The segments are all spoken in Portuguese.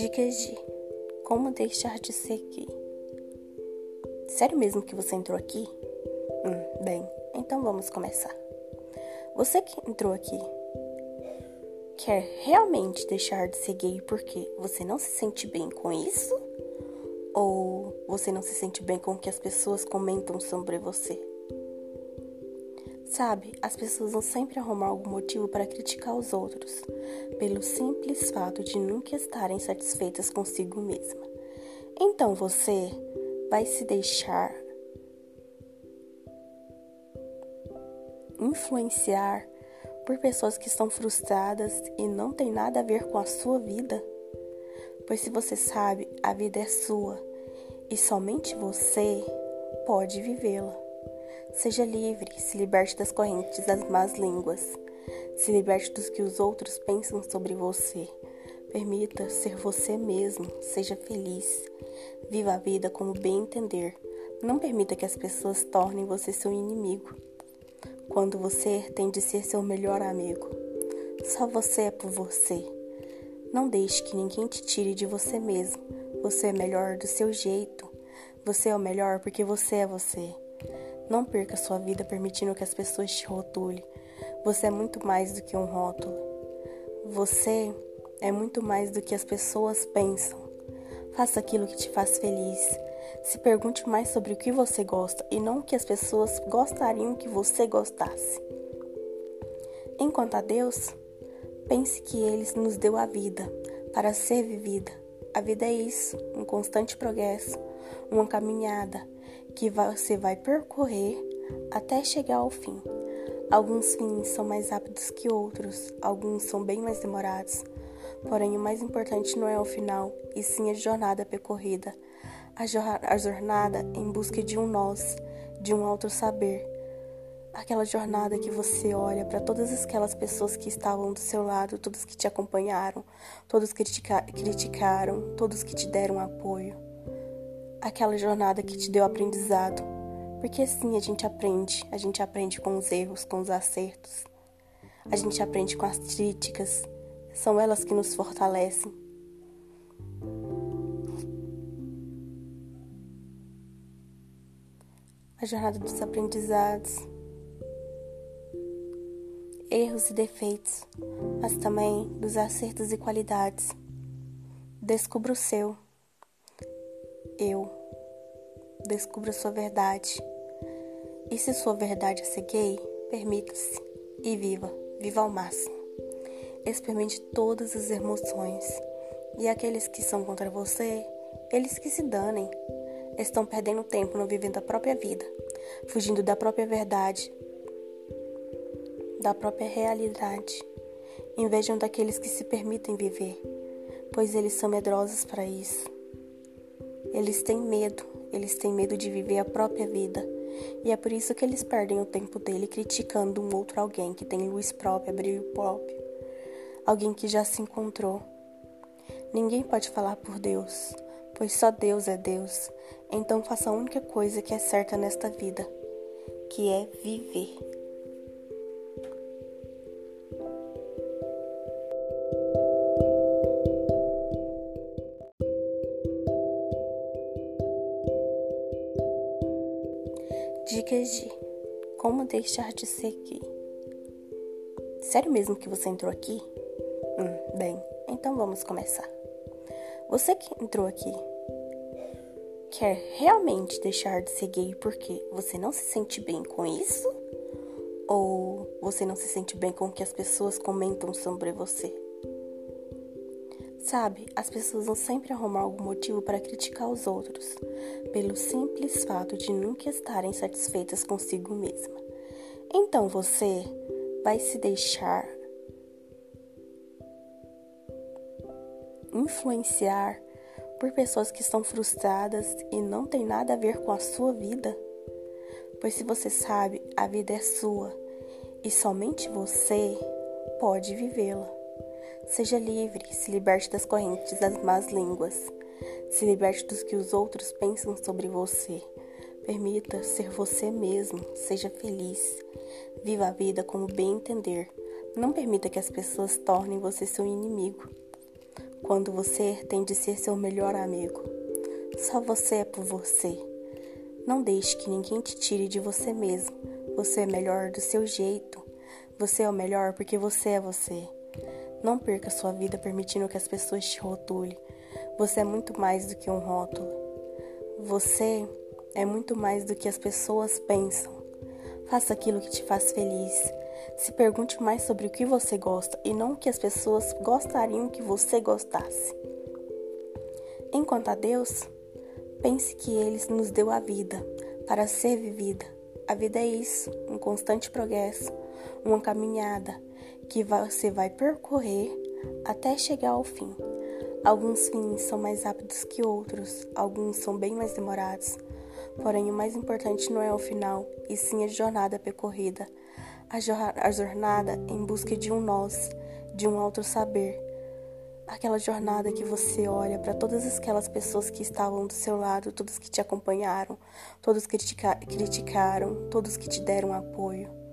Dicas de como deixar de seguir. Sério mesmo que você entrou aqui? Hum, bem, então vamos começar. Você que entrou aqui quer realmente deixar de seguir porque você não se sente bem com isso? Ou você não se sente bem com o que as pessoas comentam sobre você? Sabe, as pessoas vão sempre arrumar algum motivo para criticar os outros, pelo simples fato de nunca estarem satisfeitas consigo mesma. Então você vai se deixar influenciar por pessoas que estão frustradas e não tem nada a ver com a sua vida? Pois se você sabe, a vida é sua e somente você pode vivê-la. Seja livre, se liberte das correntes das más línguas. Se liberte dos que os outros pensam sobre você. Permita ser você mesmo, seja feliz. Viva a vida como bem entender. Não permita que as pessoas tornem você seu inimigo. Quando você tem de ser seu melhor amigo. Só você é por você. Não deixe que ninguém te tire de você mesmo. Você é melhor do seu jeito. Você é o melhor porque você é você. Não perca sua vida permitindo que as pessoas te rotulem. Você é muito mais do que um rótulo. Você é muito mais do que as pessoas pensam. Faça aquilo que te faz feliz. Se pergunte mais sobre o que você gosta e não o que as pessoas gostariam que você gostasse. Enquanto a Deus, pense que Ele nos deu a vida para ser vivida. A vida é isso, um constante progresso, uma caminhada que você vai percorrer até chegar ao fim. Alguns fins são mais rápidos que outros, alguns são bem mais demorados. Porém, o mais importante não é o final, e sim a jornada percorrida. A, jornada em busca de um nós, de um outro saber. Aquela jornada que você olha para todas aquelas pessoas que estavam do seu lado, todos que te acompanharam, todos que criticaram, todos que te deram apoio aquela jornada que te deu aprendizado. Porque assim a gente aprende, a gente aprende com os erros, com os acertos. A gente aprende com as críticas. São elas que nos fortalecem. A jornada dos aprendizados, erros e defeitos, mas também dos acertos e qualidades. Descubra o seu eu. Descubra sua verdade. E se sua verdade é ser gay, permita-se e viva, viva ao máximo. Experimente todas as emoções. E aqueles que são contra você, eles que se danem. Estão perdendo tempo não vivendo a própria vida, fugindo da própria verdade, da própria realidade. Invejam daqueles que se permitem viver, pois eles são medrosos para isso. Eles têm medo, eles têm medo de viver a própria vida. E é por isso que eles perdem o tempo dele criticando um outro alguém que tem luz própria, brilho próprio. Alguém que já se encontrou. Ninguém pode falar por Deus, pois só Deus é Deus. Então faça a única coisa que é certa nesta vida, que é viver. De como deixar de seguir. Sério mesmo que você entrou aqui? Hum, bem, então vamos começar. Você que entrou aqui quer realmente deixar de seguir porque você não se sente bem com isso? Ou você não se sente bem com o que as pessoas comentam sobre você? Sabe, as pessoas vão sempre arrumar algum motivo para criticar os outros, pelo simples fato de nunca estarem satisfeitas consigo mesma. Então você vai se deixar influenciar por pessoas que estão frustradas e não tem nada a ver com a sua vida? Pois se você sabe, a vida é sua e somente você pode vivê-la. Seja livre, se liberte das correntes das más línguas. Se liberte dos que os outros pensam sobre você. Permita ser você mesmo, seja feliz. Viva a vida como bem entender. Não permita que as pessoas tornem você seu inimigo. quando você tem de ser seu melhor amigo. Só você é por você. Não deixe que ninguém te tire de você mesmo. Você é melhor do seu jeito. Você é o melhor porque você é você. Não perca sua vida permitindo que as pessoas te rotulem. Você é muito mais do que um rótulo. Você é muito mais do que as pessoas pensam. Faça aquilo que te faz feliz. Se pergunte mais sobre o que você gosta e não o que as pessoas gostariam que você gostasse. Enquanto a Deus, pense que Ele nos deu a vida para ser vivida. A vida é isso, um constante progresso, uma caminhada que você vai percorrer até chegar ao fim. Alguns fins são mais rápidos que outros, alguns são bem mais demorados. Porém, o mais importante não é o final, e sim a jornada percorrida. A, jornada em busca de um nós, de um outro saber. Aquela jornada que você olha para todas aquelas pessoas que estavam do seu lado, todos que te acompanharam, todos que critica criticaram, todos que te deram apoio.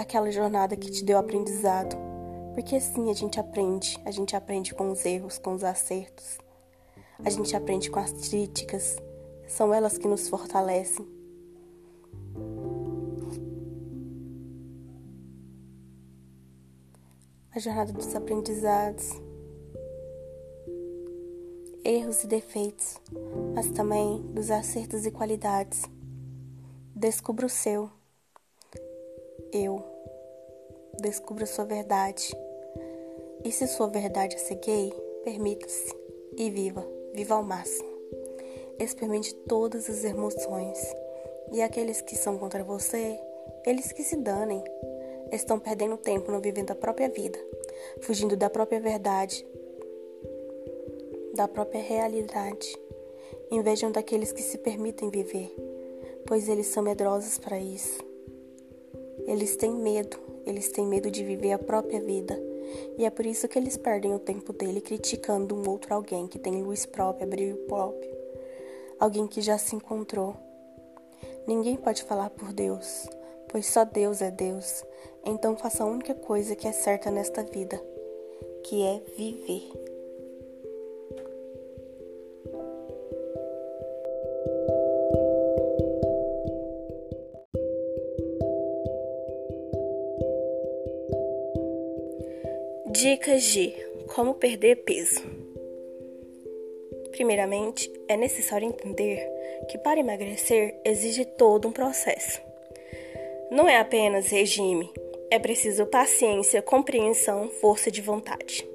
Aquela jornada que te deu aprendizado. Porque assim a gente aprende, a gente aprende com os erros, com os acertos. A gente aprende com as críticas, são elas que nos fortalecem. A jornada dos aprendizados, erros e defeitos, mas também dos acertos e qualidades. Descubra o seu. Eu. Descubra sua verdade. E se sua verdade é ser gay, permita-se e viva, viva ao máximo experimente todas as emoções. E aqueles que são contra você, eles que se danem. Estão perdendo tempo não vivendo a própria vida, fugindo da própria verdade, da própria realidade. Invejam daqueles que se permitem viver, pois eles são medrosos para isso. Eles têm medo, eles têm medo de viver a própria vida. E é por isso que eles perdem o tempo dele criticando um outro alguém que tem luz própria, brilho próprio alguém que já se encontrou. Ninguém pode falar por Deus, pois só Deus é Deus. Então faça a única coisa que é certa nesta vida, que é viver. Dicas de como perder peso. Primeiramente, é necessário entender que para emagrecer exige todo um processo. Não é apenas regime, é preciso paciência, compreensão, força de vontade.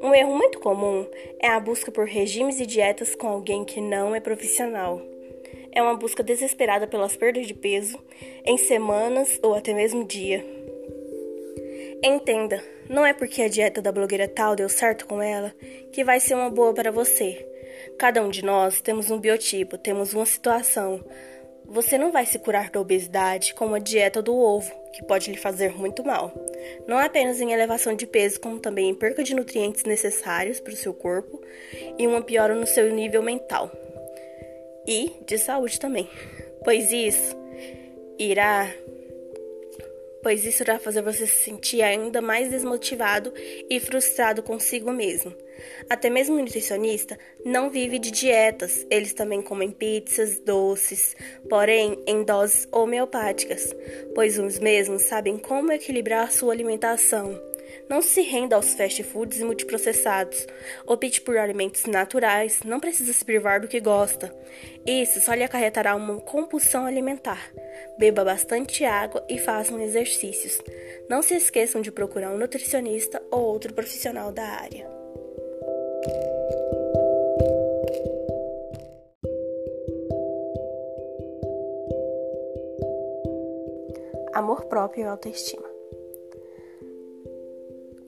Um erro muito comum é a busca por regimes e dietas com alguém que não é profissional. É uma busca desesperada pelas perdas de peso em semanas ou até mesmo dia. Entenda, não é porque a dieta da blogueira tal deu certo com ela que vai ser uma boa para você. Cada um de nós temos um biotipo, temos uma situação. Você não vai se curar da obesidade com uma dieta do ovo, que pode lhe fazer muito mal. Não apenas em elevação de peso, como também em perca de nutrientes necessários para o seu corpo e uma piora no seu nível mental. E de saúde também, pois isso irá pois isso irá fazer você se sentir ainda mais desmotivado e frustrado consigo mesmo. Até mesmo o nutricionista não vive de dietas, eles também comem pizzas, doces, porém em doses homeopáticas, pois os mesmos sabem como equilibrar sua alimentação. Não se renda aos fast foods e multiprocessados. Opte por alimentos naturais, não precisa se privar do que gosta. Isso só lhe acarretará uma compulsão alimentar. Beba bastante água e façam exercícios. Não se esqueçam de procurar um nutricionista ou outro profissional da área. Amor próprio e autoestima.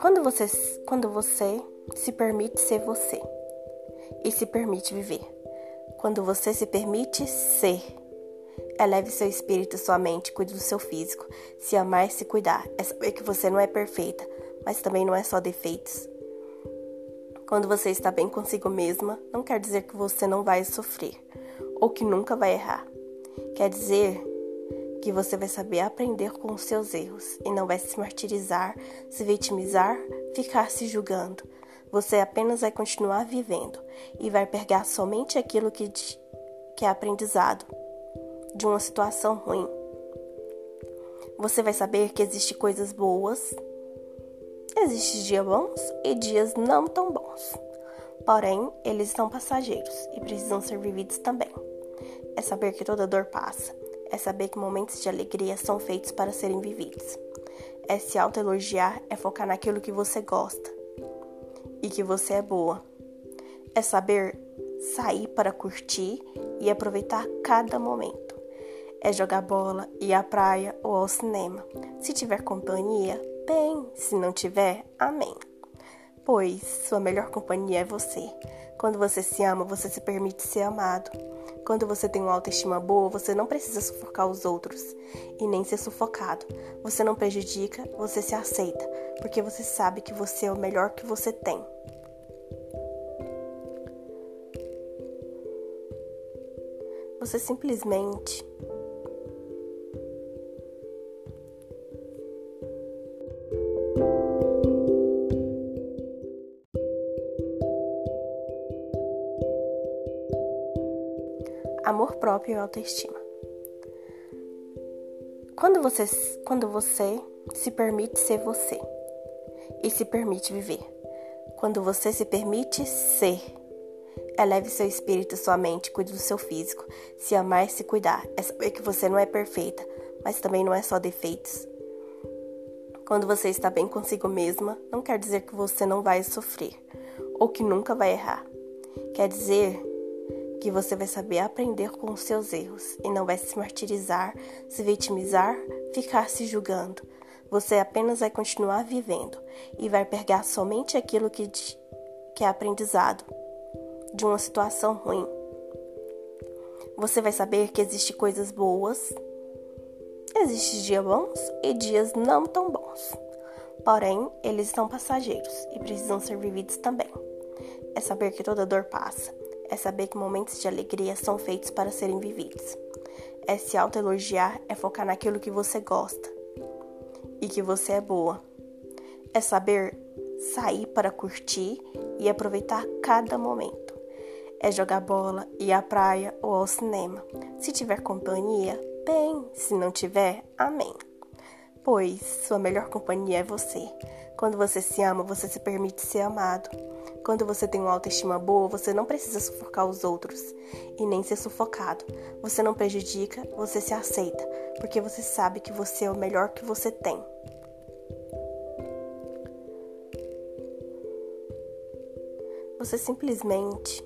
Quando você, quando você se permite ser você e se permite viver. Quando você se permite ser. Eleve seu espírito, sua mente, cuide do seu físico. Se amar e se cuidar. É saber que você não é perfeita, mas também não é só defeitos. Quando você está bem consigo mesma, não quer dizer que você não vai sofrer ou que nunca vai errar. Quer dizer que você vai saber aprender com os seus erros e não vai se martirizar, se vitimizar, ficar se julgando. Você apenas vai continuar vivendo e vai pegar somente aquilo que, que é aprendizado de uma situação ruim. Você vai saber que existem coisas boas, existem dias bons e dias não tão bons. Porém, eles são passageiros e precisam ser vividos também. É saber que toda dor passa. É saber que momentos de alegria são feitos para serem vividos. É se autoelogiar, é focar naquilo que você gosta e que você é boa. É saber sair para curtir e aproveitar cada momento. É jogar bola, ir à praia ou ao cinema. Se tiver companhia, bem. Se não tiver, amém. Pois sua melhor companhia é você. Quando você se ama, você se permite ser amado. Quando você tem uma autoestima boa, você não precisa sufocar os outros e nem ser sufocado. Você não prejudica, você se aceita, porque você sabe que você é o melhor que você tem. Você simplesmente amor próprio e autoestima. Quando você, quando você se permite ser você e se permite viver, quando você se permite ser, eleve seu espírito, sua mente, cuide do seu físico, se amar e se cuidar, é saber que você não é perfeita, mas também não é só defeitos. Quando você está bem consigo mesma, não quer dizer que você não vai sofrer ou que nunca vai errar. Quer dizer que você vai saber aprender com os seus erros e não vai se martirizar, se vitimizar, ficar se julgando. Você apenas vai continuar vivendo e vai pegar somente aquilo que, que é aprendizado de uma situação ruim. Você vai saber que existem coisas boas, existem dias bons e dias não tão bons. Porém, eles são passageiros e precisam ser vividos também. É saber que toda dor passa é saber que momentos de alegria são feitos para serem vividos. É se autoelogiar, é focar naquilo que você gosta e que você é boa. É saber sair para curtir e aproveitar cada momento. É jogar bola, ir à praia ou ao cinema. Se tiver companhia, bem. Se não tiver, amém. Pois sua melhor companhia é você. Quando você se ama, você se permite ser amado. Quando você tem uma autoestima boa, você não precisa sufocar os outros e nem ser sufocado. Você não prejudica, você se aceita, porque você sabe que você é o melhor que você tem. Você simplesmente